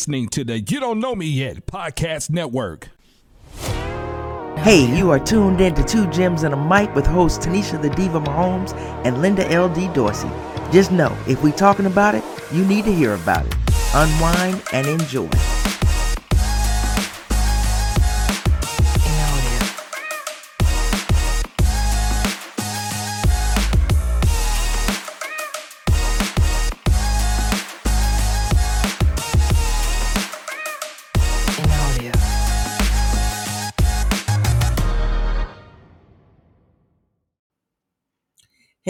listening to the You Don't Know Me Yet podcast network. Hey, you are tuned in to Two Gems and a Mic with hosts Tanisha the Diva Mahomes and Linda L.D. Dorsey. Just know, if we talking about it, you need to hear about it. Unwind and enjoy.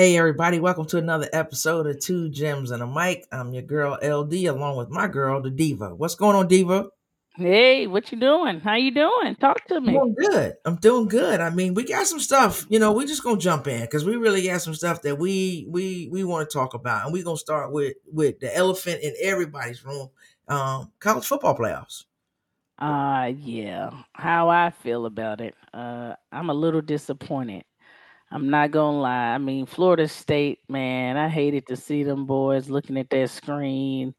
Hey everybody, welcome to another episode of Two Gems and a Mic. I'm your girl LD along with my girl, the Diva. What's going on, Diva? Hey, what you doing? How you doing? Talk to me. I'm doing good. I'm doing good. I mean, we got some stuff, you know, we just gonna jump in because we really got some stuff that we we we want to talk about. And we're gonna start with with the elephant in everybody's room, um, college football playoffs. Uh yeah. How I feel about it. Uh I'm a little disappointed. I'm not gonna lie. I mean, Florida State, man, I hated to see them boys looking at that screen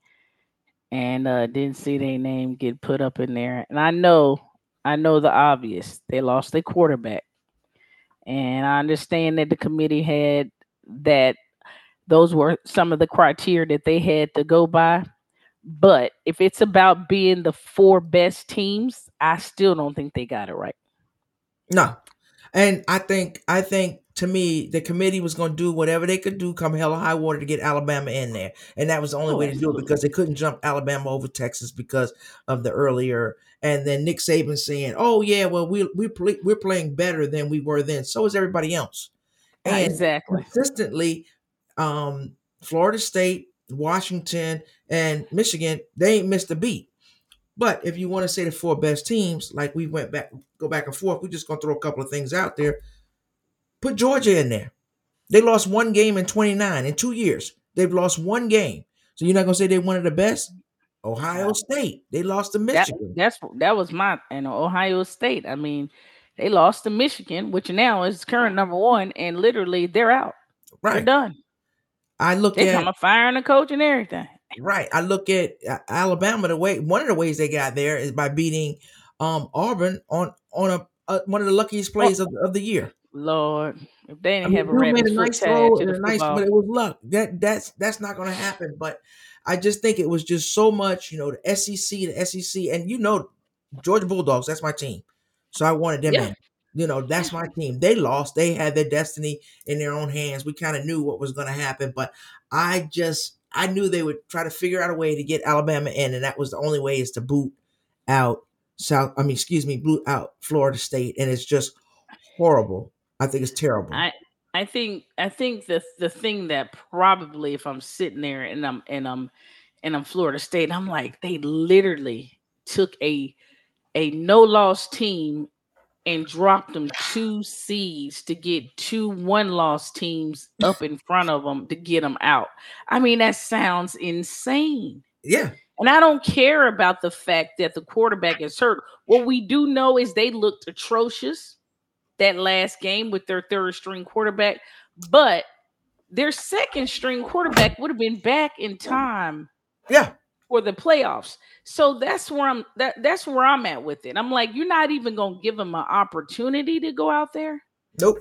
and uh didn't see their name get put up in there. And I know, I know the obvious. They lost their quarterback. And I understand that the committee had that those were some of the criteria that they had to go by. But if it's about being the four best teams, I still don't think they got it right. No. And I think I think to me, the committee was going to do whatever they could do, come hell or high water, to get Alabama in there, and that was the only Oh, way to do it because they couldn't jump Alabama over Texas because of the earlier. And then Nick Saban saying, "Oh yeah, well we we play, we're playing better than we were then. So is everybody else." Uh, And exactly. consistently, um, Florida State, Washington, and Michigan, they ain't missed a beat. But if you want to say the four best teams, like we went back, go back and forth, we're just gonna throw a couple of things out there. Put Georgia in there. They lost one game in 29 in two years. They've lost one game. So you're not gonna say they're one of the best? Ohio State. They lost to That Michigan. that's that was my and Ohio State. I mean, they lost to Michigan, which now is current number one, and literally they're out. They're Right. done. I look They at come a firing the coach and everything. Right. I look at uh, Alabama. The way one of the ways they got there is by beating um Auburn on on a, a one of the luckiest plays of, of the year. Lord, if they didn't mean, have a made a nice throw to and the a nice, but it was luck. That that's that's not going to happen. But I just think it was just so much. You know, the SEC, the SEC, and you know, Georgia Bulldogs. That's my team. So I wanted them Yeah. in. You know, that's my team. They lost. They had their destiny in their own hands. We kind of knew what was going to happen, but I just I knew they would try to figure out a way to get Alabama in, and that was the only way is to boot out South. I mean, excuse me, boot out Florida State, and it's just horrible. I think it's terrible. I I think I think the the thing that probably if I'm sitting there and I'm and I'm and I'm Florida State, I'm like they literally took a a no loss team and dropped them two seeds to get two one loss teams up in front of them to get them out. I mean that sounds insane. yeah, And I don't care about the fact that the quarterback is hurt. What we do know is they looked atrocious that last game with their third string quarterback, but their second string quarterback would have been back in time yeah. For the playoffs. So that's where I'm that that's where I'm at with it. I'm like, you're not even gonna give them an opportunity to go out there. Nope.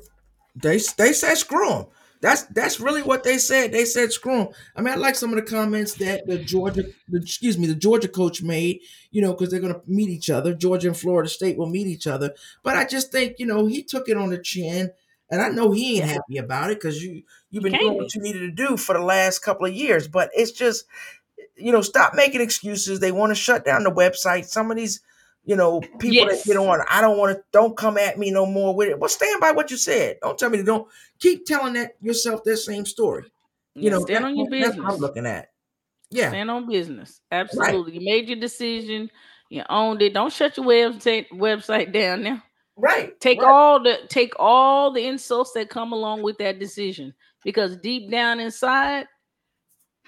They they said screw them. That's that's really what they said. They said screw them. I mean, I like some of the comments that the Georgia, the, excuse me, the Georgia coach made. You know, because they're going to meet each other. Georgia and Florida State will meet each other. But I just think you know he took it on the chin, and I know he ain't happy about it because you you've been doing what you needed to do for the last couple of years. But it's just you know stop making excuses. They want to shut down the website. Some of these. You know, people Yes. that get on, I don't want to, don't come at me no more with it. Well, stand by what you said. Don't tell me to don't keep telling that yourself that same story. You Yeah, know, stand that- on your that's what business. I'm looking at. Yeah, Stand on business. Absolutely. You made your decision. You owned it. Don't shut your website website down now. right. Take right. all the take all the insults that come along with that decision. Because deep down inside,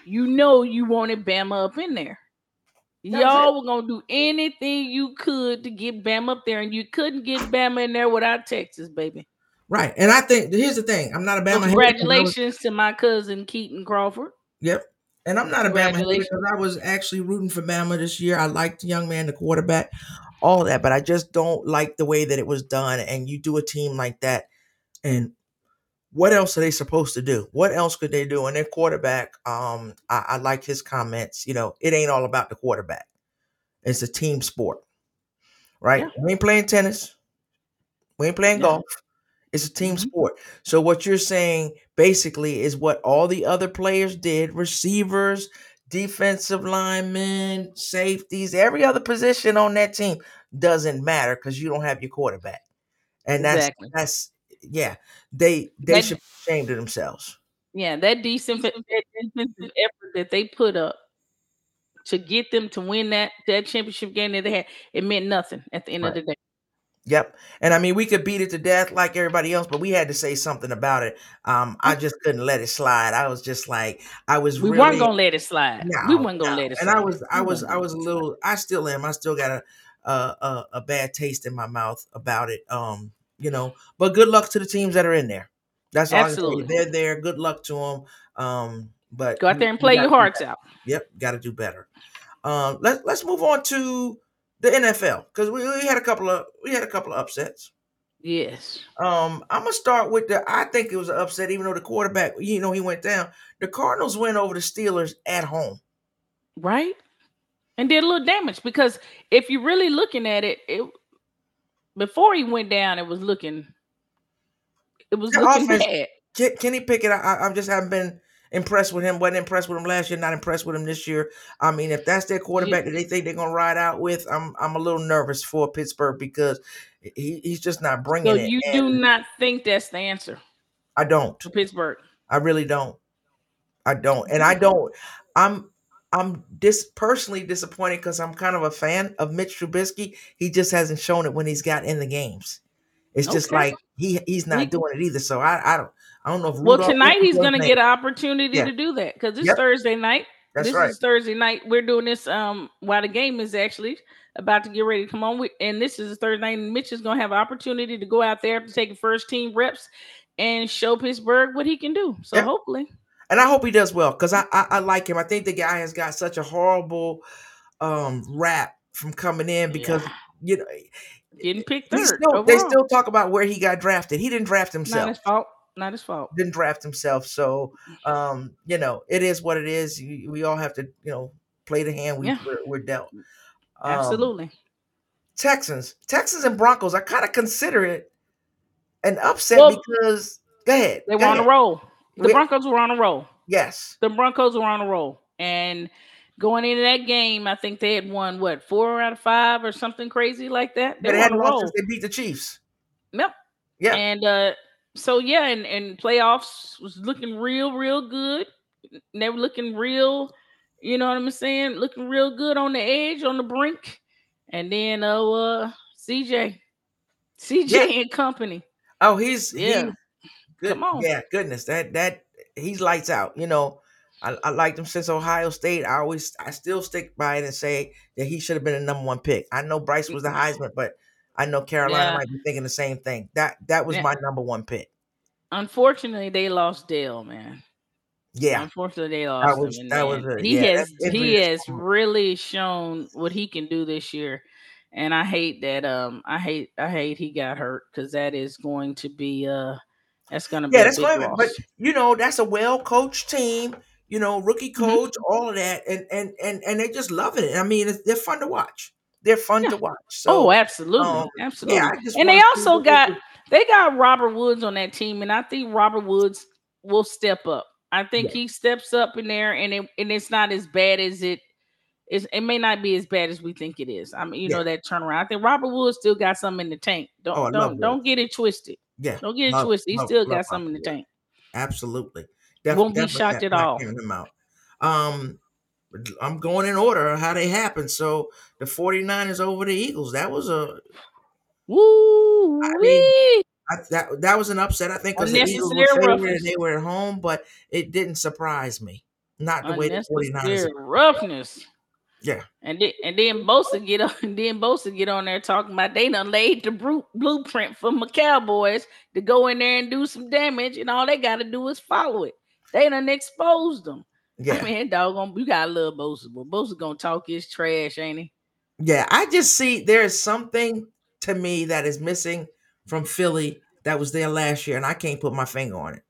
you know you wanted Bama up in there. That Y'all were gonna do anything you could to get Bama up there, and you couldn't get Bama in there without Texas, baby. right. And I think here's the thing. I'm not a Bama. hater, was- Congratulations to my cousin Keaton Crawford. Yep. And I'm not a Bama hater because I was actually rooting for Bama this year. I liked the young man, the quarterback, all that, but I just don't like the way that it was done. And you do a team like that, and what else are they supposed to do? What else could they do? And their quarterback, um, I, I like his comments. You know, it ain't all about the quarterback. It's a team sport, right? Yeah. We ain't playing tennis. We ain't playing Yeah. golf. It's a team Mhm. sport. So what you're saying basically is what all the other players did: receivers, defensive linemen, safeties, every other position on that team doesn't matter because you don't have your quarterback. And that's Exactly. that's yeah. They they That- should be ashamed of themselves. Yeah, that decent that defensive effort that they put up to get them to win that that championship game that they had, it meant nothing at the end of the day. Yep. And I mean, we could beat it to death like everybody else, but we had to say something about it. Um, I just couldn't let it slide. I was just like, I was We really, weren't gonna let it slide. we weren't gonna no. let it Slide. And. I was, I was, I was a let it slide. little. I still am. I still got a, a, a, a bad taste in my mouth about it. Um, you know. But good luck to the teams that are in there. That's all I can tell you. Absolutely. They're there. Good luck to them. Um, but Go out there and play gotta your hearts out. Yep, got to do better. Um, let's let's move on to the NFL because we, we had a couple of we had a couple of upsets. Yes. Um, I'm gonna start with the. I think it was an upset, even though the quarterback, you know, he went down. The Cardinals went over the Steelers at home. Right? And did a little damage because if you're really looking at it, it before he went down, it was looking it was Their looking offense- bad. Ken- Kenny Pickett, I, I just haven't been impressed with him. wasn't impressed with him last year. Not impressed with him this year. I mean, if that's their quarterback that they think they're gonna ride out with, I'm I'm a little nervous for Pittsburgh because he, he's just not bringing So it. you do not think that's the answer I don't. Pittsburgh. I really don't. I don't. And I don't I'm I'm dis personally disappointed because I'm kind of a fan of Mitch Trubisky. He just hasn't shown it when he's got in the games. It's just like he he's not We- doing it either. So I I don't I don't know if Well, Rudolph tonight he's going to get an opportunity Yeah. to do that because it's Yep. Thursday night. That's this right. is Thursday night. We're doing this um while the game is actually about to get ready to come on. With, and this is Thursday night, and Mitch is going to have an opportunity to go out there after taking first team reps and show Pittsburgh what he can do. So Yeah. hopefully, and I hope he does well because I, I I like him. I think the guy has got such a horrible um rap from coming in because you know getting picked he third. still they still talk about where he got drafted. He didn't draft not himself. his fault. Not his fault. didn't draft himself. So, um, you know, it is what it is. We all have to, you know, play the hand we, Yeah. we're, we're dealt. Um, Absolutely. Texans, Texans and Broncos. I kind of consider it an upset Well, because go ahead. They want were on a ahead. roll. The We- Broncos were on a roll. Yes. the Broncos were on a roll. And going into that game, I think they had won what four out of five or something crazy like that. They But they hadn't a lost since they beat the Chiefs. Yep. Yeah. And uh so yeah, and, and playoffs was looking real, real good. They were looking real, you know what I'm saying? Looking real good on the edge, on the brink. And then uh, uh CJ. CJ Yeah. and company. Oh, he's Yeah. He, good, Come on. Yeah, goodness. That that he's lights out. You know, I, I liked him since Ohio State. I always I still stick by it and say that he should have been a number one pick. I know Bryce was the Heisman, but I know Carolina Yeah. might be thinking the same thing. That that was Yeah. my number one pick. Unfortunately, they lost Dell, man. Yeah. Unfortunately, they lost was- him. that was he yeah, has that he has really shown what he can do this year, and I hate that. Um, I hate I hate he got hurt because that is going to be uh that's going to be Yeah, that's loss. But you know, that's a well coached team. You know, rookie Mm-hmm. coach, all of that, and and and and they just loving it. I mean, it's, they're fun to watch. They're fun Yeah. to watch. So, oh, absolutely, um, absolutely. yeah, and they also got do. they got Robert Woods on that team, and I think Robert Woods will step up. I think Yeah. he steps up in there, and it and it's not as bad as it is. It may not be as bad as we think it is. I mean, you Yeah. know that turnaround. I think Robert Woods still got something in the tank. Don't Oh, don't don't get it twisted. Yeah, Don't get it twisted. He love- still love got something in the tank. absolutely. Won't be shocked at all. him out. Um, I'm going in order of how they happened. So the 49ers over the Eagles. That was a Woo I mean! I, that that was an upset. I think because the Eagles were Unnecessary favored and they were at home, but it didn't surprise me. Not the way the 49ers. Unnecessary roughness. Yeah. And then and then Bosa get on and then Bosa get on there talking about they done laid the bru- blueprint for my Cowboys to go in there and do some damage, and all they got to do is follow it. They done exposed them. Yeah. I mean, doggone, you got a little Bosa, but Bosa gonna talk his trash, ain't he? Yeah, I just see there is something to me that is missing from Philly that was there last year, and I can't put my finger on it.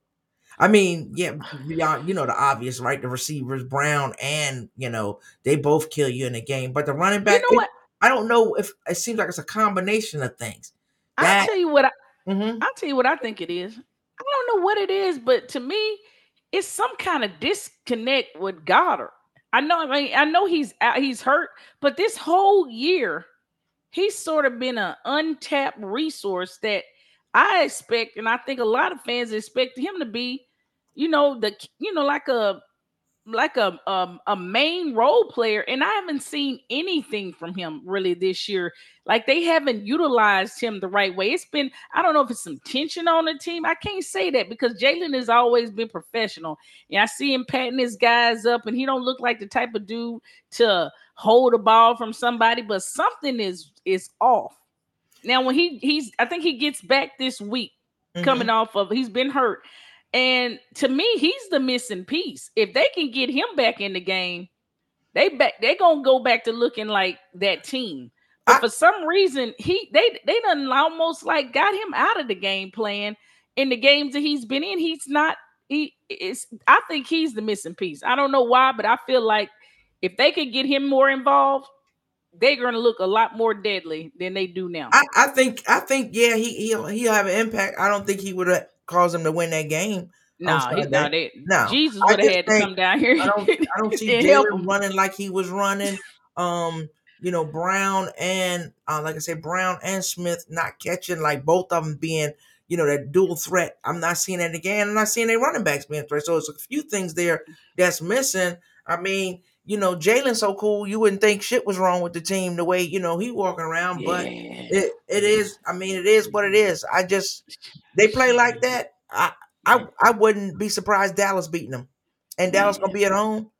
I mean, yeah, beyond you know the obvious, right? The receivers, Brown, and you know they both kill you in the game, but the running back, you know what? I don't know if it seems like it's a combination of things. I'll tell you what I Mhm. I'll tell you what I think it is. I don't know what it is, but to me, it's some kind of disconnect with Goedert. I know, I mean, I know he's out, he's hurt, but this whole year, he's sort of been an untapped resource that I expect, and I think a lot of fans expect him to be, you know, the you know, like a like a um, a main role player, and I haven't seen anything from him really this year. Like they haven't utilized him the right way. It's been I don't know if it's some tension on the team. I can't say that because Jalen has always been professional. And I see him patting his guys up, and he don't look like the type of dude to hold a ball from somebody, but something is is off. Now when he he's I think he gets back this week Mhm. coming off of he's been hurt. And to me, he's the missing piece. If they can get him back in the game, they back they gonna go back to looking like that team. But I- for some reason, he they they done almost like got him out of the game plan in the games that he's been in. He's not he is I think he's the missing piece. I don't know why, but I feel like if they could get him more involved, they're gonna look a lot more deadly than they do now. I, I think I think yeah he he'll he'll have an impact. I don't think he would have caused them to win that game. no, sorry, he, no, that- they, no. Jesus would have had to come down here. I don't I don't see Jalen running like he was running. Um, you know, Brown and uh, like I said, Brown and Smith not catching like both of them being, you know, that dual threat. I'm not seeing that again. I'm not seeing their running backs being threat. So it's a few things there that's missing. I mean, you know, Jalen's so cool, you wouldn't think shit was wrong with the team the way, you know, he walking around, but it it is, I mean, it is what it is. I just they play like that. I I I wouldn't be surprised Dallas beating them. And Dallas gonna be at home.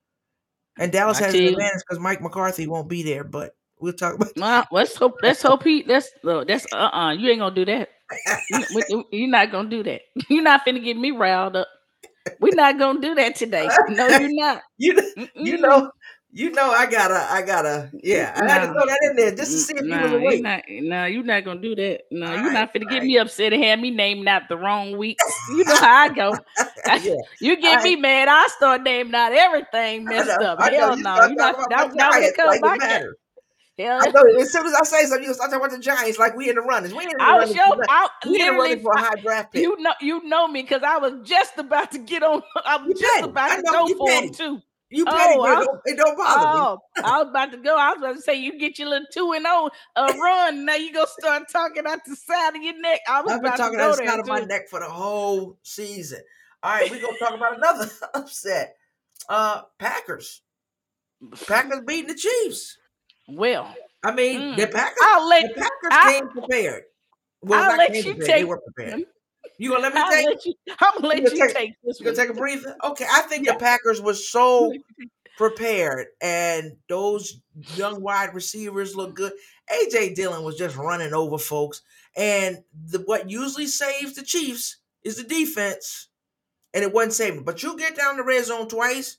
And Dallas I has tell an advantage because Mike McCarthy won't be there, but we'll talk about Well, let's hope. Let's hope he. That's look, that's uh uh You ain't gonna do that. You're not gonna do that. You're not finna get me riled up. We're not gonna do that today. No, you're not. you you know you know I gotta I gotta yeah I had to throw that in there just to mm, see if nah, you was you're awake. not. Nah, you're not gonna do that. No, you're Alright, not finna get alright. me upset and have me naming out the wrong week. You know how I go. yeah, You get me mad, I start naming out everything messed up. Hell no, you're not. talking That, about that my would come back. Hell, I know. As soon as I say something, you start talking about the Giants like we in the runners. We in the I was sure. for- I We in the running for a high draft pick. You know, you know me because I was just about to get on. I was You just petty. about to go for petty. him too. You Oh, petty, but I- it don't, it don't bother me. Oh, I was about to go. I was about to say you get your little two and uh, run. Now you gonna start talking out the side of your neck. I was I've been about to talking out the side of my neck for the whole season. All right, we're gonna talk about another upset. Uh Packers. Packers beating the Chiefs. Well, I mean, Mm. the Packers I'll let the Packers I- came prepared. Well, I'll let you prepared, take. They were prepared. You gonna let me I'll take? Let you, I'm gonna let You you take- take this you gonna take a breather? Okay, I think Yeah. the Packers was so prepared and those young wide receivers look good. AJ Dillon was just running over folks. And the what usually saves the Chiefs is the defense. And it wasn't saving. But you get down the red zone twice,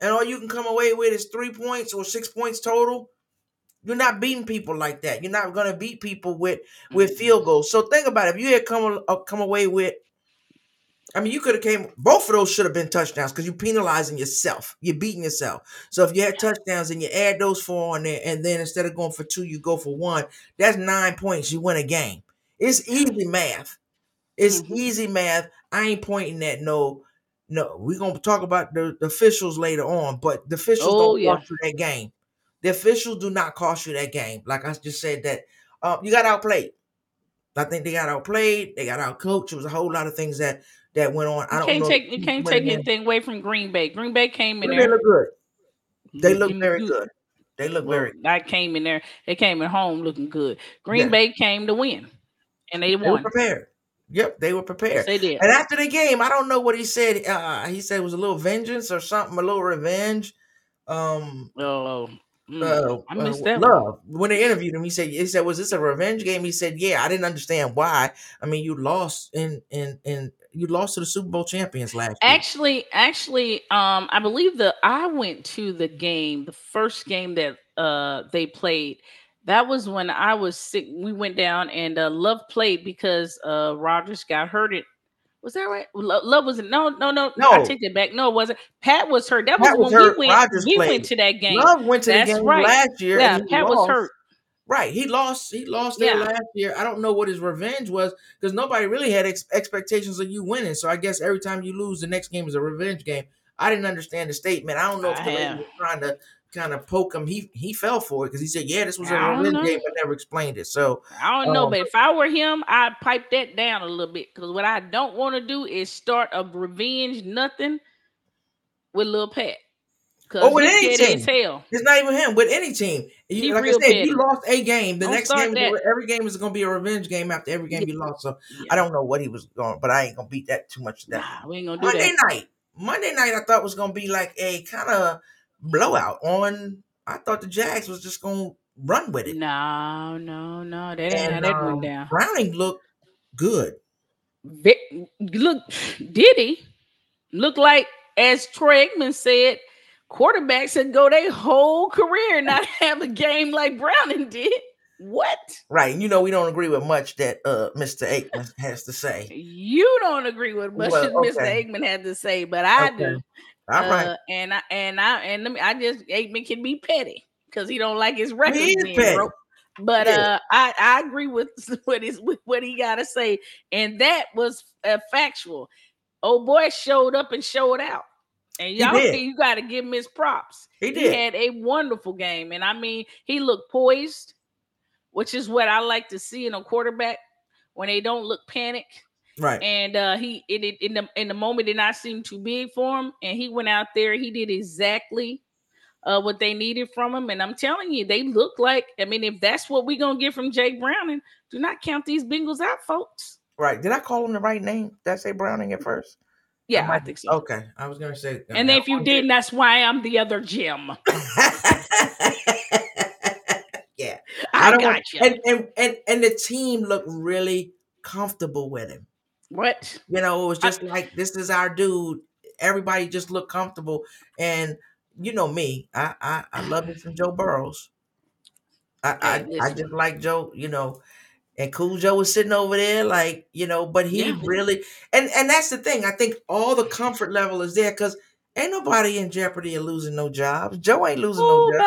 and all you can come away with is three points or six points total. You're not beating people like that. You're not gonna beat people with with field goals. So think about it. If you had come uh, come away with I mean, you could have came. Both of those should have been touchdowns because you're penalizing yourself. You're beating yourself. So if you had touchdowns and you add those four on there, and then instead of going for two, you go for one. That's nine points. You win a game. It's easy math. It's Mhm. easy math. I ain't pointing at no. No, we're gonna talk about the, the officials later on, but the officials Oh, don't yeah. you that game. The officials do not cost you that game. Like I just said, that um, you got outplayed. I think they got outplayed. They got outcoached. It was a whole lot of things that that went on. I don't can't know. take you can't take anything away from Green Bay. Green Bay came in They there. look good. They look very good. They look Well, very. I came in there. They came at home looking good. Green Yeah. Bay came to win, and they They were won. prepared. Yep, they were Yes, prepared. they did. And after the game, I don't know what he said. Uh, he said it was a little vengeance or something, a little revenge. Um, Oh, uh, I missed uh, that one. Love. When they interviewed him, he said, "He said, was this a revenge game?" He said, "Yeah, I didn't understand why. I mean, you lost in in in you lost to the Super Bowl champions last year. Actually, actually, um, I believe the I went to the game, the first game that uh they played. That was when I was sick. We went down and uh, Love played because uh Rodgers got hurt. It was that right? Lo- Love was no, no, no, No. I take that back. No, it wasn't. Pat was hurt. That was Pat was when hurt, we went. Rodgers we played. went to that game. Love went to That's the game right. last year. yeah, Pat was hurt. Right, he lost. He lost there last year. I don't know what his revenge was because nobody really had ex- expectations of you winning. So I guess every time you lose, the next game is a revenge game. I didn't understand the statement. I don't know if I the lady was trying to kind of poke him. He he fell for it because he said, "Yeah, this was a know. game," but never explained it. So I don't know, Um, but if I were him, I'd pipe that down a little bit because what I don't want to do is start a revenge nothing with Lil Pat. Because Or with any team. it's not even him with any team. You, like I said, petty. you lost a game. The Don't next game, that. every game is going to be a revenge game after every game you lost. So I don't know what he was going, but I ain't gonna beat that too much. To that Nah, we ain't gonna do Monday that. night. Monday night, I thought was gonna be like a kind of blowout. On, I thought the Jags was just gonna run with it. No, no, no. They didn't And that um, went down. Browning looked good. Ve- Look, did he look like, as Troy Aikman said, quarterbacks that go their whole career not have a game like Browning did? What? Right. You know, we don't agree with much that uh Mr. Aikman has to say. You don't agree with much Well, as Mr. okay. Aikman had to say, but I Okay. do. All right. Uh, and I and I and let me, I just Aikman can be petty because he don't like his record being. But Yeah. uh, I I agree with what is with what he got to say, and that was uh, factual. Old boy showed up and showed out, and y'all you got to give him his props. he He did. had a wonderful game, and I mean he looked poised, which is what I like to see in a quarterback when they don't look panic right. and uh he it, it in the in the moment did not seem too big for him and he went out there he did exactly uh what they needed from him and i'm telling you they look like i mean if that's what we're gonna get from jake browning do not count these bengals out folks Right. Did I call him the right name? Did I say Browning at first? yeah i might- think so Okay. I was gonna say. and if you didn't that's why i'm the other gem yeah. i, don't got want- you And, and and and the team looked really comfortable with him. What You know, it was I- just like this is our dude. Everybody just looked comfortable, and you know me, I I, I love it from Joe Burrows. I I, I just like Joe, you know, and Cool Joe was sitting over there, like you know, but he Yeah. really and and that's the thing. I think all the comfort level is there because ain't nobody in jeopardy of losing no jobs. Joe ain't losing no jobs.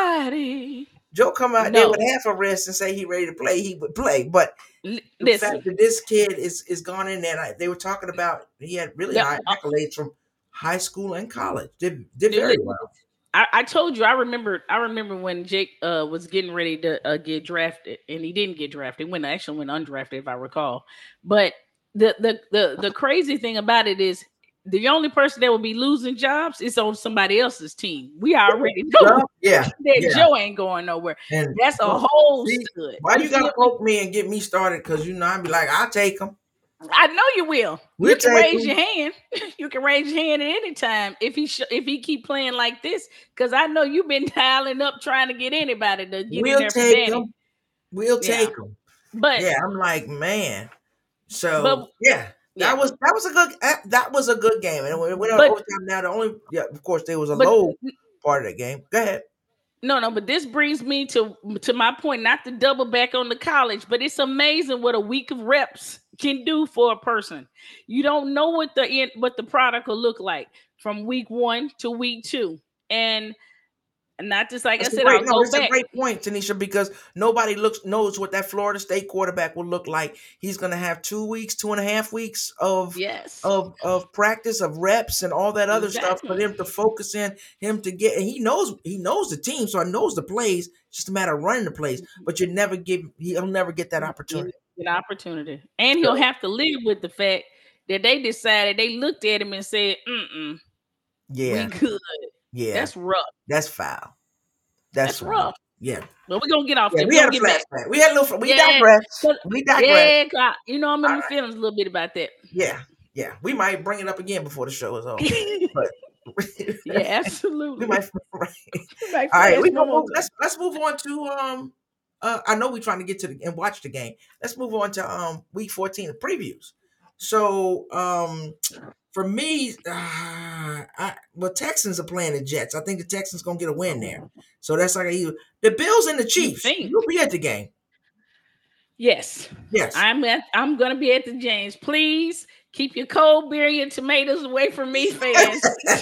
Joe come out there with half a wrist and say he ready to play, he would play, but the listen fact that this kid is is gone in there, they were talking about he had really high uh, accolades from high school and college. Did did very well. I, I told you I remember I remember when Jake uh was getting ready to uh, get drafted and he didn't get drafted when actually went undrafted if I recall. But the the the the crazy thing about it is the only person that will be losing jobs is on somebody else's team. We already know yeah, that yeah. Joe ain't going nowhere. and That's a whole see, stud. why you gotta poke me and get me started? Because you know I'd be like, I'll take him. I know you will. We'll you can raise your hand. You can raise your hand at any time if he sh- if he keep playing like this. Because I know you've been dialing up trying to get anybody to get in We'll there for take him. We'll Yeah. take him. But Yeah, I'm like, man. So But- yeah. Yeah. That was that was a good uh, that was a good game, and it went But- overtime. Now the only yeah, of course, there was a But- low part of the game. Go ahead. No, no, but this brings me to to my point, not to double back on the college, but it's amazing what a week of reps can do for a person. You don't know what the end what the product will look like from week one to week two. And not just like That's I said, great, I'll no, go it's a great point, Tanisha, because nobody looks knows what that Florida State quarterback will look like. He's going to have two weeks, two and a half weeks of Yes. of of practice, of reps, and all that other stuff for him to focus in, him to get. And he knows he knows the team, so he knows the plays. It's just a matter of running the plays. Mm-hmm. But you never give he'll never get that opportunity. An opportunity. And he'll have to live with the fact that they decided they looked at him and said, mm-mm, Yeah, we good. Yeah, That's rough. that's foul. That's, That's foul. rough. Yeah, But we're gonna get off yeah. We had a flashback. We had a little. We Yeah, digress. We digress. Yeah, you know, I'm in my Alright. feelings a little bit about that. Yeah, yeah. We might bring it up again before the show is over. Yeah, absolutely. we might, right. All right, we gonna move, let's let's move on to um. Uh, I know we're trying to get to the and watch the game. Let's move on to um week fourteen the previews. So um for me, uh, I well Texans are playing the Jets. I think the Texans gonna get a win there. So that's like a, the Bills and the Chiefs. think? You'll be at the game. Yes. Yes. I'm at, I'm gonna be at the James. Please keep your cold beer and your tomatoes away from me, fans.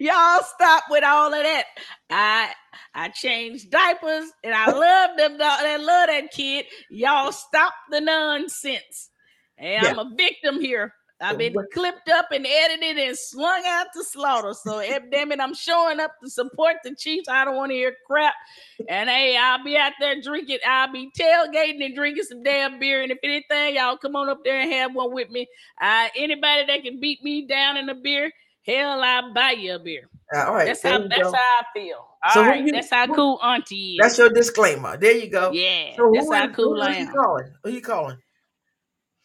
Y'all stop with all of that. I I changed diapers and I love them. dog- I love that kid. Y'all stop the nonsense. And I'm a victim here. I've been clipped up and edited and slung out to slaughter. So damn it, I'm showing up to support the Chiefs. I don't want to hear crap. And hey, I'll be out there drinking. I'll be tailgating and drinking some damn beer. And if anything, y'all come on up there and have one with me. Uh, anybody that can beat me down in a beer, hell, I'll buy you a beer. Uh, all right. That's how that's go. how I feel. All So right, you- that's how cool Auntie is. That's your disclaimer. There you go. yeah, So that's who, how cool who I is you am. calling? Who you calling?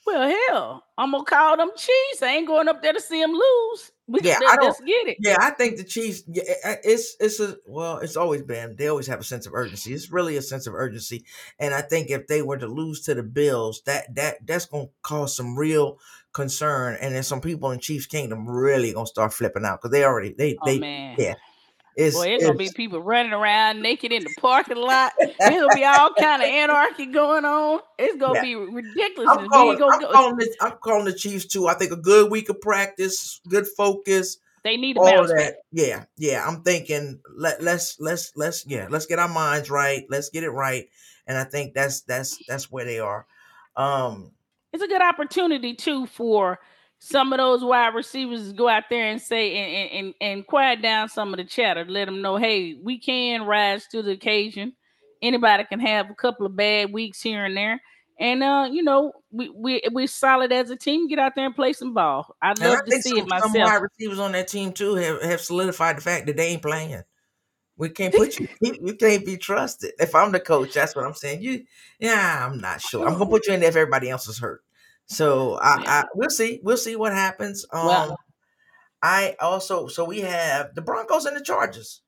Well, hell, I'm gonna call them Chiefs. I ain't going up there to see them lose. We Yeah, I don't- get it. Yeah, I think the Chiefs. Yeah, uh, it's it's a well, it's always been. They always have a sense of urgency. It's really a sense of urgency, and I think if they were to lose to the Bills, that that that's gonna cause some real concern, and then some people in Chiefs Kingdom really gonna start flipping out because they already they Oh they man. yeah, it's, Boy, it's gonna be people running around naked in the parking lot. There's gonna be all kind of anarchy going on. It's gonna Yeah. be ridiculous. I'm calling, I'm go- calling the I'm calling the Chiefs too. I think a good week of practice, good focus, they need to all that. back. Yeah, yeah. I'm thinking let let's let's let's yeah let's get our minds right. Let's get it right, and I think that's that's that's where they are. Um, It's a good opportunity too for some of those wide receivers go out there and say and, and, and, quiet down some of the chatter. Let them know, hey, we can rise to the occasion. Anybody can have a couple of bad weeks here and there. And uh, you know, we we we're solid as a team. Get out there and play some ball. I'd and love I to see some, it some wide receivers on that team too have, have solidified the fact that they ain't playing. We can't put you. You you can't be trusted. If I'm the coach, that's what I'm saying. You, yeah, I'm not sure. I'm gonna put you in there if everybody else is hurt. So I, I we'll see. We'll see what happens. Um, Well- I also so we have the Broncos and the Chargers.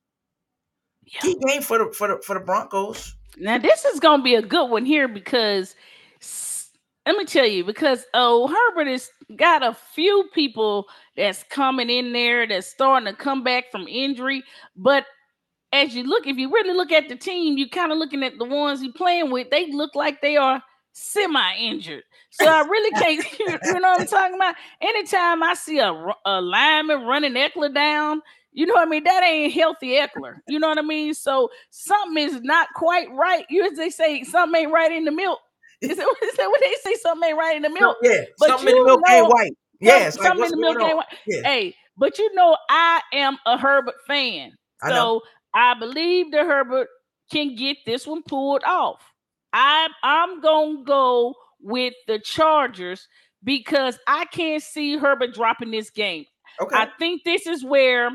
Yeah. Key game for the for the for the Broncos. Now this is gonna be a good one here because let me tell you, because oh Herbert has got a few people that's coming in there that's starting to come back from injury. But as you look, if you really look at the team, you're kind of looking at the ones you're playing with, they look like they are semi-injured. So I really can't, you know what I'm talking about? Anytime I see a, a lineman running Ekeler down, you know what I mean? That ain't healthy Ekeler. You know what I mean? So something is not quite right. You as they say, something ain't right in the milk. Is that, is that what they say? Something ain't right in the milk. Yeah, But something in the milk ain't know- white. Yeah, it's like, something in the milk ain't white. Yeah, Hey, but you know, I am a Herbert fan. I. So I believe that Herbert can get this one pulled off. I'm I'm gonna go with the Chargers because I can't see Herbert dropping this game. Okay. I think this is where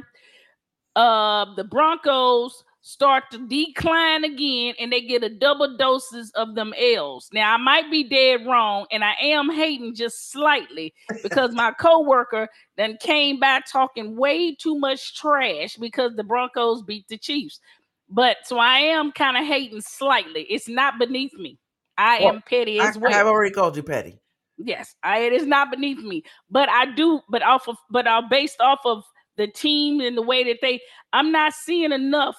uh the Broncos start to decline again and they get a double doses of them L's. Now I might be dead wrong and I am hating just slightly because my coworker then came back talking way too much trash because the Broncos beat the Chiefs. But so I am kind of hating slightly. It's not beneath me. I Well, am petty I, as I well. have already called you petty. Yes, I, it is not beneath me, but I do, but off of, but uh, based off of the team and the way that they, I'm not seeing enough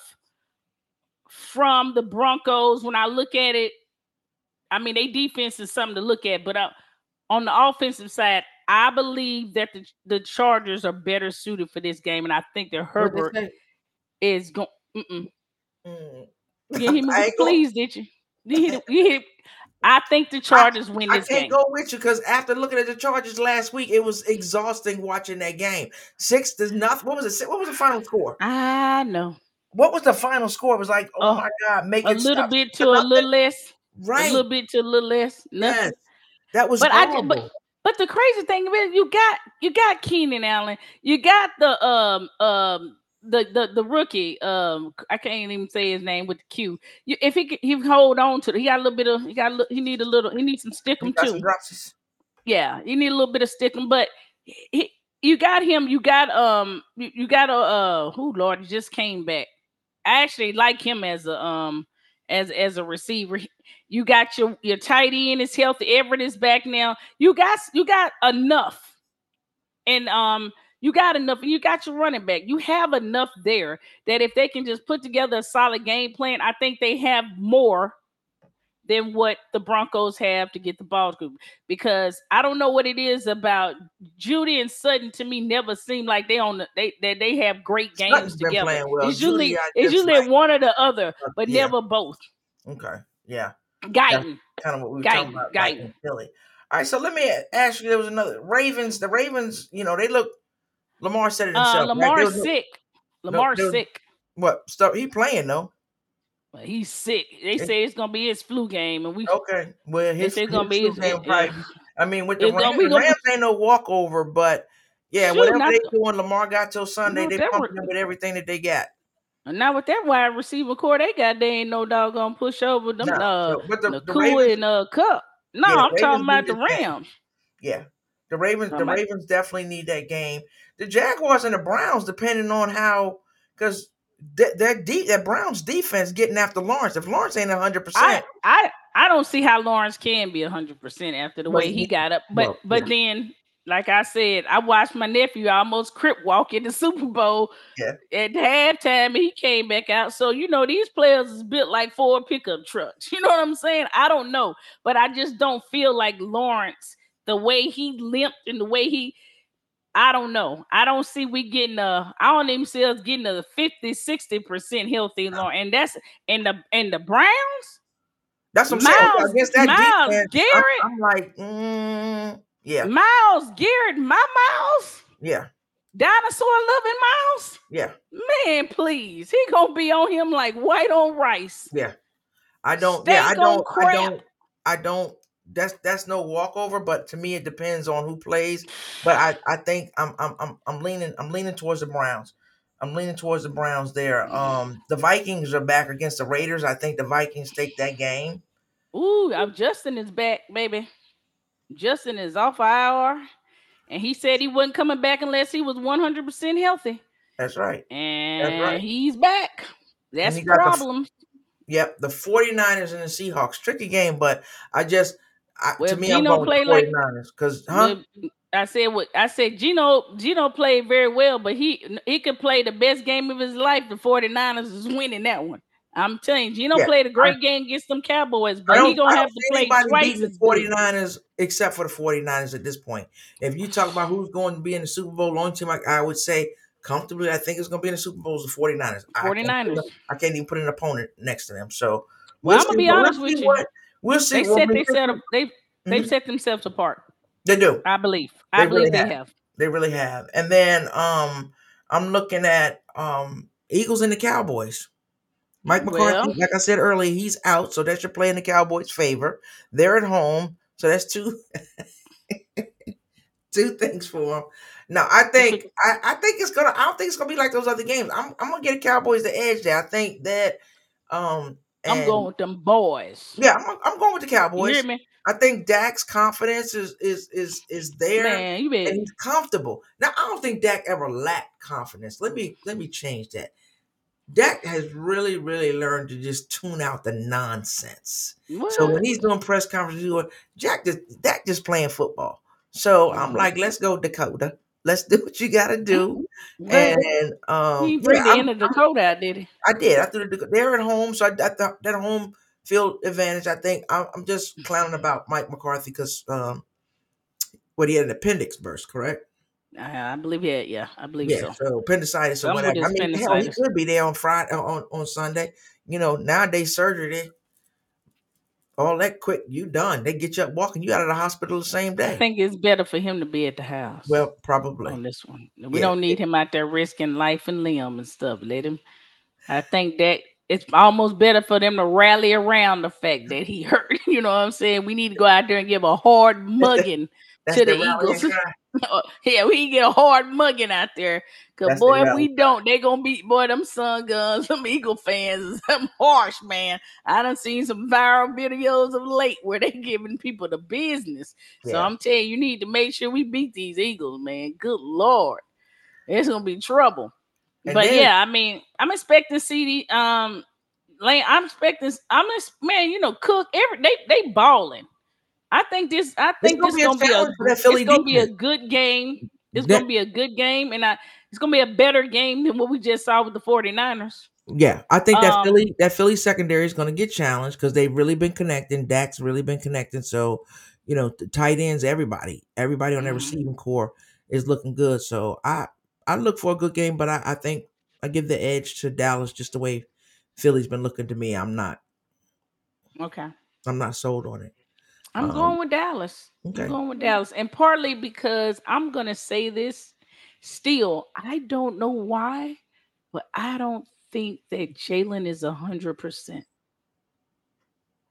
from the Broncos when I look at it. I mean, they defense is something to look at, but uh, on the offensive side, I believe that the the Chargers are better suited for this game, and I think that Herbert is going. Mm. You hit me I with ain't gonna- please, did you? Hit, you hit. I think the Chargers win I this can't game. go with you because after looking at the Chargers last week, it was exhausting watching that game. Six to nothing. What was it? What was the final score? I know. What was the final score? It was like, oh, Oh, my god, make a it little stop. bit to a little less, right. a little bit to a little less. Nothing. yes, that was But I ju- horrible. but- But the crazy thing is, you got you got Keenan Allen, you got the um um the the the rookie um I can't even say his name with the Q. You, if he he hold on to it, he got a little bit of he got a little, he need a little he needs some stickum too. some. Yeah, you need a little bit of stickum, but he you got him. You got um. You, you got a uh. Who Lord he just came back. I actually like him as a um as as a receiver. You got your your tight end is healthy. Everett is back now. You got you got enough, and um you got enough, and you got your running back. You have enough there that if they can just put together a solid game plan, I think they have more than what the Broncos have to get the ball to because I don't know what it is about Jeudy and Sutton to me never seem like they on the, they they, they have great games together. well. It's usually Jeudy, I it's usually like- one or the other, uh, but yeah. never both. Okay. Yeah. Guyton. Kind of what we were Guyton, talking about Guyton. in Philly. All right. So let me ask you. There was another Ravens. The Ravens. You know they look. Lamar said it Uh, himself. right? There Lamar's no- sick. Lamar's was- sick. What stuff? He playing though. He's sick. They say it's gonna be his flu game, and we Okay. Well, his, it's gonna be his. game probably I mean, with the gonna Rams, gonna Rams ain't no walkover, but yeah, Shoot, whatever they the- doing, Lamar got till Sunday. No, they pumping him with everything that they got. And now with that wide receiver core they got, they ain't no doggone push over them. No, uh, but the, the Nacua Ravens, and uh Kupp. No, Yeah, I'm talking about the. Rams. yeah, the Ravens, the um, I'm Ravens definitely need that game. The Jaguars and the Browns, depending on how, because that that de- that Browns defense getting after Lawrence. If Lawrence ain't hundred I, percent, I I don't see how Lawrence can be hundred percent after the Well, way he got up. But well, but then, like I said, I watched my nephew almost crip walk in the Super Bowl Yeah. at halftime, and he came back out. So you know these players is built like four pickup trucks. You know what I'm saying? I don't know, but I just don't feel like Lawrence the way he limped and the way he. I don't know. I don't see we getting a. I don't even see us getting a 50, 60 percent healthy Lawrence, and that's and the and the Browns. that's what I'm saying. Myles- Against that Myles defense, I'm- Garrett. I'm, like, mm, yeah, Myles Garrett, my Myles, yeah, dinosaur loving Myles. yeah, Man, please, he gonna be on him like white on rice. yeah. I don't. yeah, I don't. I don't. I don't. That's that's no walkover. But to me, it depends on who plays. But I I think I'm I'm I'm I'm leaning I'm leaning towards the Browns. I'm leaning towards the Browns there. Um, the Vikings are back against the Raiders. I think the Vikings take that game. Ooh, I'm Justin is back, baby. Justin is off IR, and he said he wasn't coming back unless he was 100 percent healthy, That's right. and right. he's back. That's he the got the f- problem. Yep, the 49ers and the Seahawks. Tricky game, but I just I, Well, to me I'm Geno going play with like- 49ers because huh? I said what I said. Geno Geno played very well, but he he could play the best game of his life. The 49ers is winning that one. I'm telling you, Geno Yeah, played a great game against them Cowboys, I but he gonna have to play twice the as good. 49ers except for the 49ers at this point. If you talk about who's going to be in the Super Bowl, only team I, I would say comfortably I think it's going to be in the Super Bowl is the 49ers. I can't, 49ers. I can't even put an opponent next to them. So Well, we'll I'ma be honest with you. What, we'll see. They set they set up they they've Mhm. set themselves apart. They do. I believe. I They believe really they have. have. They really have. And then um I'm looking at um Eagles and the Cowboys. Mike McCarthy, Well- like I said earlier, he's out, so that should play in the Cowboys' favor. They're at home, so that's two two things for them. Now I think I, I think it's gonna I don't think it's gonna be like those other games. I'm I'm gonna get the Cowboys the edge there. I think that um I'm going with them boys. yeah, I'm, I'm going with the Cowboys. You hear me? I think Dak's confidence is is is is there Man, you and he's comfortable. Now I don't think Dak ever lacked confidence. Let me let me change that. Dak has really really learned to just tune out the nonsense. So when he's doing press conferences, he's going, Jack just Dak just playing football. So I'm Mm-hmm. like, let's go Dakota. Let's do what you got to do. What? And um, he yeah, bring the end of the code out, did he? I did. I threw the they're at home, so I, I thought that home field advantage. I think I'm, I'm just clowning about Mike McCarthy because um, what he had an appendix burst, correct? I, I believe yeah, yeah, I believe Yeah, so. so appendicitis or whatever. I mean, hell, he could be there on Friday on on Sunday. You know, nowadays surgery, all that quick, you done. They get you up walking, you out of the hospital the same day. I think it's better for him to be at the house. Well, probably. on this one. We Yeah. don't need him out there risking life and limb and stuff. Let him. I think that it's almost better for them to rally around the fact that he hurt. You know what I'm saying? We need to go out there and give a hard mugging to the the Eagles. yeah, we get a hard mugging out there. Cause That's boy, if we don't, they gonna beat boy, them Sun Guns, them Eagle fans, them harsh man. I done seen some viral videos of late where they giving people the business. So I'm telling you, you need to make sure we beat these Eagles, man. Good lord. It's gonna be trouble. And but then- yeah, I mean, I'm expecting CeeDee um Lane, I'm expecting I'm ex- man, you know, Cook every they they balling. I think this I think gonna this be a gonna be a challenge for that Philly it's gonna be a good game. It's That- gonna be a good game, and I it's gonna be a better game than what we just saw with the 49ers. Yeah, I think that Um, Philly that Philly secondary is going to get challenged because they've really been connecting. Dak's really been connecting. So, you know, the tight ends, everybody, everybody on their Mhm. receiving core is looking good. So I I look for a good game, but I, I think I give the edge to Dallas just the way Philly's been looking to me. I'm not Okay. I'm not sold on it. I'm Um, going with Dallas. okay. I'm going with Dallas. And partly because I'm gonna say this still, I don't know why, but I don't think that Jalen is a hundred percent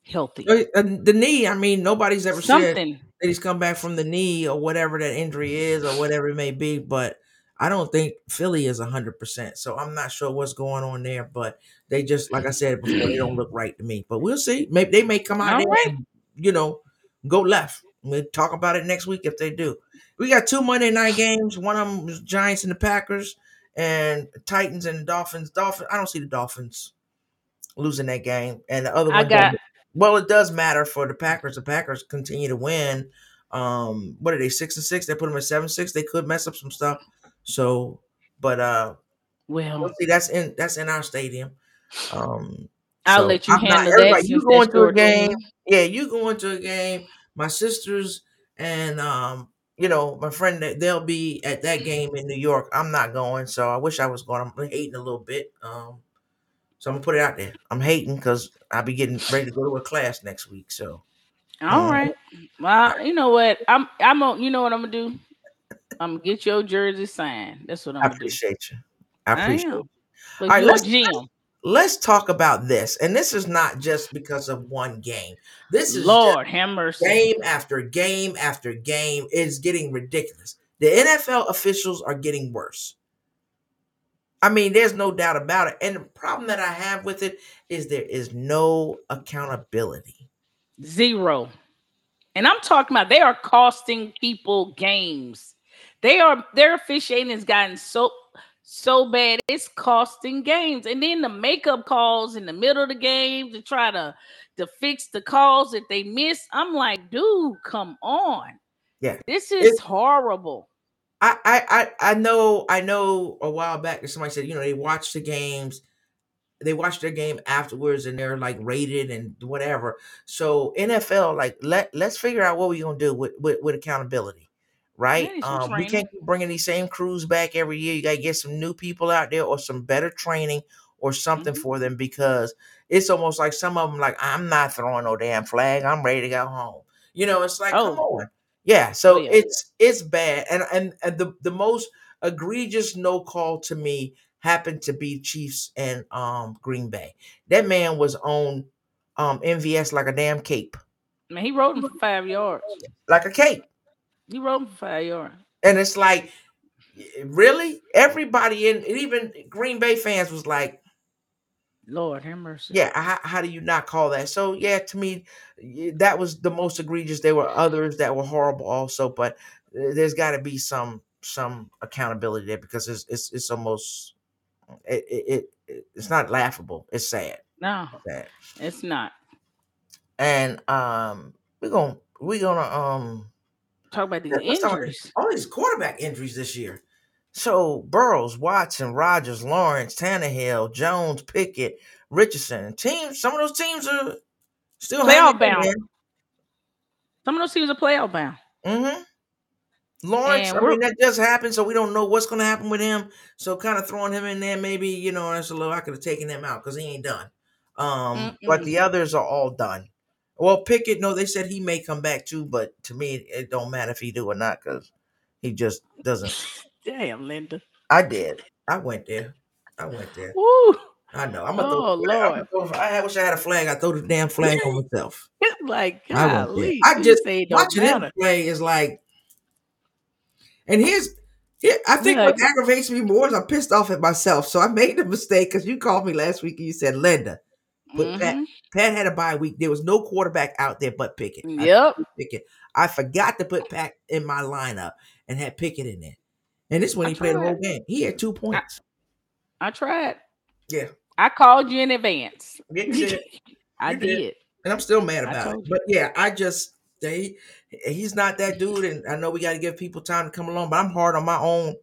healthy. Uh, The knee, I mean, nobody's ever said Something. that he's come back from the knee or whatever that injury is or whatever it may be. But I don't think Philly is hundred percent. So I'm not sure what's going on there. But they just, like I said before, they don't look right to me. But we'll see. Maybe they may come out right. and you know go left. We'll talk about it next week if they do. We got two Monday night games. One of them is Giants and the Packers, and Titans and the Dolphins. Dolphins. I don't see the Dolphins losing that game, and the other I one. got- well, it does matter for the Packers. The Packers continue to win. Um, what are they? Six and six. They put them at seven six. They could mess up some stuff. So, but uh, Well, we'll see. That's in that's in our stadium. Um, I'll so let you I'm handle that. You going to a game? Yeah, you going to a game. My sisters and um, you know, my friend that they'll be at that game in New York. I'm not going, so I wish I was going. I'm hating a little bit. Um, so I'm gonna put it out there. I'm hating because I'll be getting ready to go to a class next week. So All Mhm. right. Well, you know what? I'm I'm on you know what I'm gonna do? I'm gonna get your jersey signed. That's what I'm I gonna do. appreciate you. I appreciate it. But All right, you let's- GM. Let's talk about this, and this is not just because of one game. This is Lord have mercy. game after game after game is getting ridiculous. The NFL officials are getting worse. I mean, there's no doubt about it. And the problem that I have with it is there is no accountability. Zero. And I'm talking about they are costing people games. They are their officiating has gotten so so bad it's costing games. And then the makeup calls in the middle of the game to try to to fix the calls that they miss. I'm like, dude, come on. Yeah. This is It's- horrible. I, I I I know I know a while back that somebody said, you know, they watch the games, they watch their game afterwards and they're like rated and whatever. So NFL, like let let's figure out what we're gonna do with with, with accountability. Right? Um, we can't keep bringing these same crews back every year. You gotta get some new people out there or some better training or something Mhm. for them because it's almost like some of them like I'm not throwing no damn flag. I'm ready to go home. You know, it's like come Oh. on. Yeah, so yeah. it's it's bad, and and and the the most egregious no call to me happened to be Chiefs and um Green Bay. That man was on um MVS like a damn cape, Man, he wrote him for five yards. like a cape, He wrote for five yards. and it's like, really, everybody in even Green Bay fans was like, Lord have mercy. yeah, how, how do you not call that? So yeah, to me, that was the most egregious. There were others that were horrible also, but uh, there's got to be some some accountability there because it's it's it's almost it it, it it's not laughable. It's sad. No, Sad. it's not. And um, we're gonna we're gonna um Talk about these Yeah, let's talk about injuries. all these quarterback injuries this year. So Burrows, Watson, Rodgers, Lawrence, Tannehill, Jones, Pickett, Richardson. Teams, some of those teams are still Playoff bound. Some of those teams are playoff bound. Mm-hmm. Lawrence, I mean, that just happened, so we don't know what's going to happen with him. So, kind of throwing him in there, maybe you know, that's a little. I could have taken him out because he ain't done. Um, but Mm-mm. the others are all done. Well, Pickett, no, they said he may come back too, but to me, it don't matter if he do or not because he just doesn't. Damn, Linda. I did. I went there. I went there. Woo. I know. I'm gonna Oh, throw. the flag. I'm Lord. gonna I wish I had a flag. I throw the damn flag on myself. like, I golly. I just watching him play is like And here's here, I think Yeah. what aggravates me more is I'm pissed off at myself. So I made the mistake because you called me last week and you said, Linda, But Pat, Mhm. Pat had a bye week. There was no quarterback out there but Pickett. Yep. put Pickett. I forgot to put Pat in my lineup and had Pickett in there. And this when I he played the whole game. He had two points. I tried. Yeah. I called you in advance. Yeah, did. I did. did. And I'm still mad about it. But yeah, I just they he's not that dude, and I know we got to give people time to come along. But I'm hard on my own.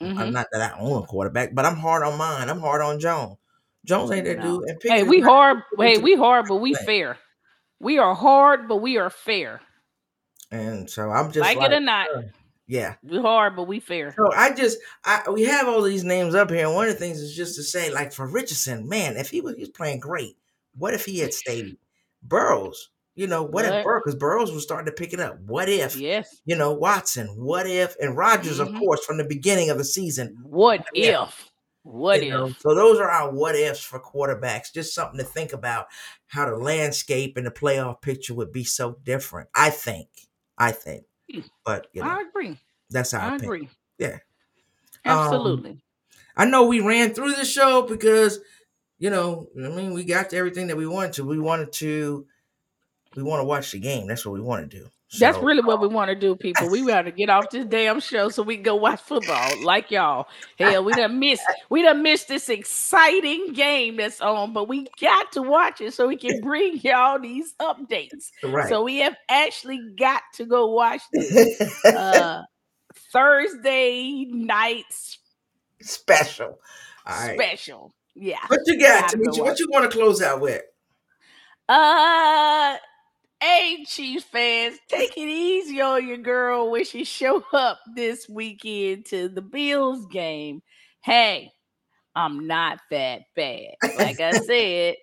I'm Mhm. not that I own a quarterback, but I'm hard on mine. I'm hard on Jones. Jones ain't that No. dude. And Hey, we hard. Hey, we hard, but we Right. fair. We are hard, but we are fair. And so I'm just like, like, it or not, uh, yeah. we hard, but we fair. So I just I we have all these names up here, and one of the things is just to say, like for Richardson, man, if he was he's playing great, what if he had stayed? Burrows, you know, what if What? Burrows because Burrows was starting to pick it up. What if Yes. you know Watson? What if and Rodgers, Mhm. of course, from the beginning of the season. What Yeah. if? What you know? if? So those are our what ifs for quarterbacks. Just something to think about how the landscape and the playoff picture would be so different. I think. I think. Hmm, but you know, I agree. that's our I agree. Yeah. Um, Absolutely. I know we ran through the show because, you know, I mean, we got to everything that we wanted to. We wanted to, we want to watch the game. That's what we want to do. That's really what we want to do, people. We got to get off this damn show so we can go watch football like y'all. Hell, we done missed we done missed this exciting game that's on, but we got to watch it so we can bring y'all these updates. right. So we have actually got to go watch this uh Thursday nights Special. All right. special. Yeah. What you got, Tamisha? What you want to close out with? Uh, hey, Chiefs fans, take it easy on your girl when she show up this weekend to the Bills game. Hey, I'm not that bad. Like I said,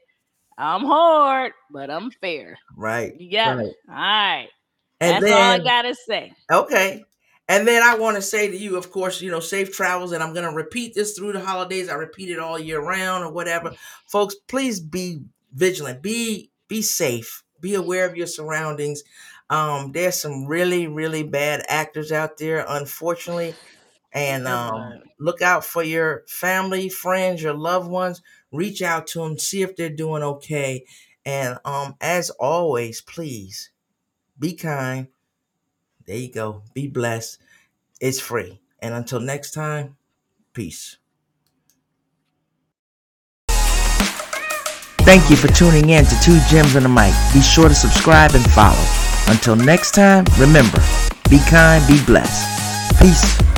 I'm hard, but I'm fair. Right. You got Right. All right. And That's all I gotta say. okay. And then I want to say to you, of course, you know, safe travels. And I'm going to repeat this through the holidays. I repeat it all year round or whatever. Folks, please be vigilant. Be be safe. Be aware of your surroundings. Um, there's some really, really bad actors out there, unfortunately. And um, look out for your family, friends, your loved ones. Reach out to them, see if they're doing okay. And um, as always, please be kind. There you go. Be blessed. It's free. And until next time, peace. Thank you for tuning in to Two Gems and a Mic. Be sure to subscribe and follow. Until next time, remember, be kind, be blessed. Peace.